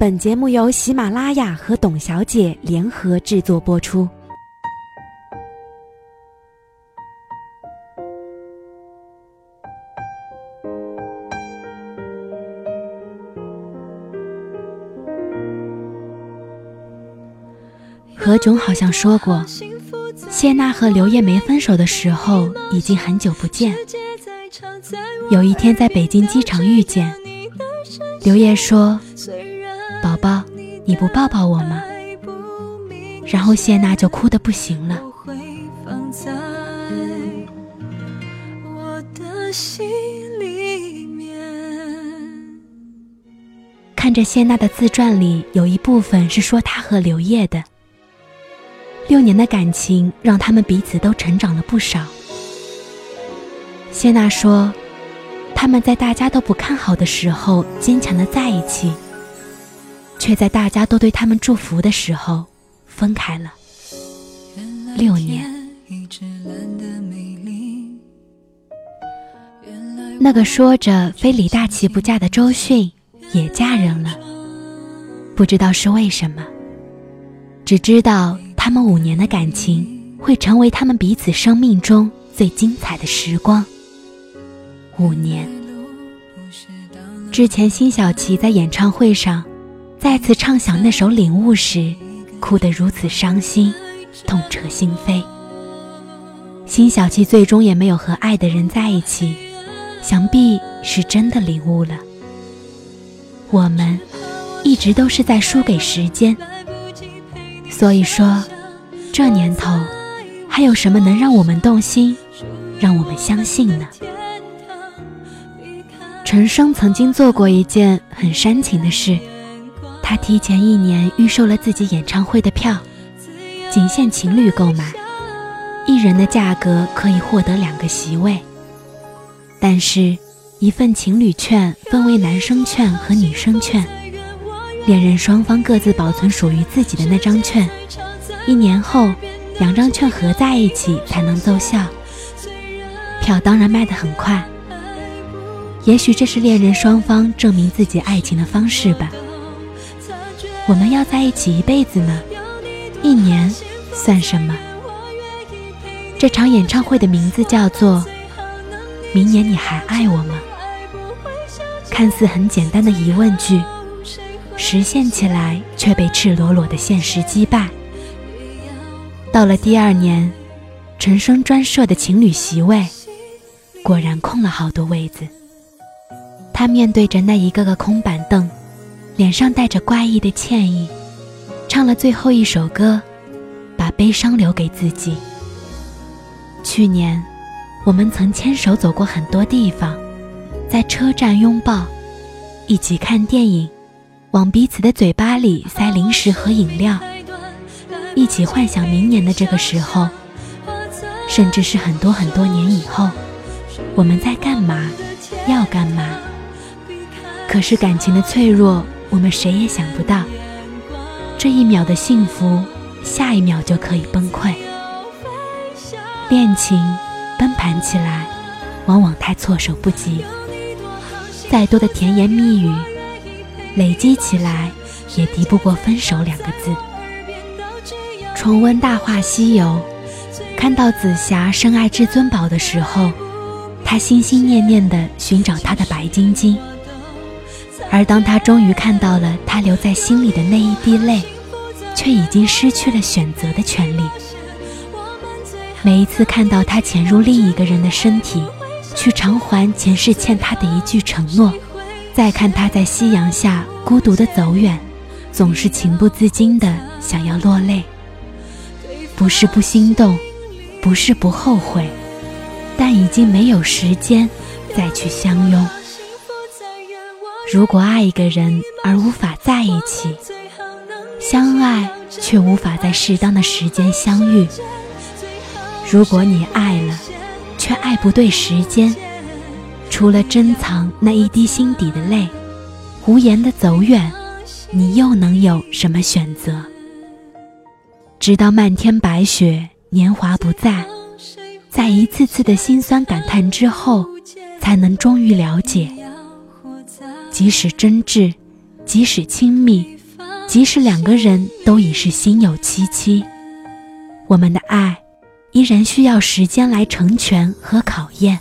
本节目由喜马拉雅和董小姐联合制作播出。何炅好像说过，谢娜和刘烨没分手的时候已经很久不见。有一天在北京机场遇见，刘烨说。宝宝，你不抱抱我吗？然后谢娜就哭得不行了。看着谢娜的自传里有一部分是说她和刘烨的，六年的感情让他们彼此都成长了不少。谢娜说，他们在大家都不看好的时候坚强的在一起。却在大家都对他们祝福的时候分开了。六年，那个说着非李大齐不嫁的周迅也嫁人了，不知道是为什么，只知道他们五年的感情会成为他们彼此生命中最精彩的时光。五年之前，辛晓琪在演唱会上。再次唱响那首《领悟》时，哭得如此伤心，痛彻心扉。辛晓琪最终也没有和爱的人在一起，想必是真的领悟了。我们一直都是在输给时间，所以说，这年头还有什么能让我们动心，让我们相信呢？陈升曾经做过一件很煽情的事。他提前一年预售了自己演唱会的票，仅限情侣购买，一人的价格可以获得两个席位。但是，一份情侣券分为男生券和女生券，恋人双方各自保存属于自己的那张券，一年后两张券合在一起才能奏效。票当然卖得很快，也许这是恋人双方证明自己爱情的方式吧。我们要在一起一辈子呢，一年算什么？这场演唱会的名字叫做《明年你还爱我吗》。看似很简单的疑问句，实现起来却被赤裸裸的现实击败。到了第二年，陈升专设的情侣席位，果然空了好多位子。他面对着那一个个空板凳。脸上带着怪异的歉意，唱了最后一首歌，把悲伤留给自己。去年，我们曾牵手走过很多地方，在车站拥抱，一起看电影，往彼此的嘴巴里塞零食和饮料，一起幻想明年的这个时候，甚至是很多很多年以后，我们在干嘛，要干嘛？可是感情的脆弱。我们谁也想不到，这一秒的幸福，下一秒就可以崩溃。恋情崩盘起来，往往太措手不及。再多的甜言蜜语，累积起来也敌不过分手两个字。重温《大话西游》，看到紫霞深爱至尊宝的时候，她心心念念地寻找她的白晶晶。而当他终于看到了他留在心里的那一滴泪，却已经失去了选择的权利。每一次看到他潜入另一个人的身体，去偿还前世欠他的一句承诺，再看他在夕阳下孤独的走远，总是情不自禁的想要落泪。不是不心动，不是不后悔，但已经没有时间再去相拥。如果爱一个人而无法在一起，相爱却无法在适当的时间相遇。如果你爱了，却爱不对时间，除了珍藏那一滴心底的泪，无言的走远，你又能有什么选择？直到漫天白雪，年华不在，在一次次的心酸感叹之后，才能终于了解，即使真挚，即使亲密，即使两个人都已是心有戚戚，我们的爱。依然需要时间来成全和考验。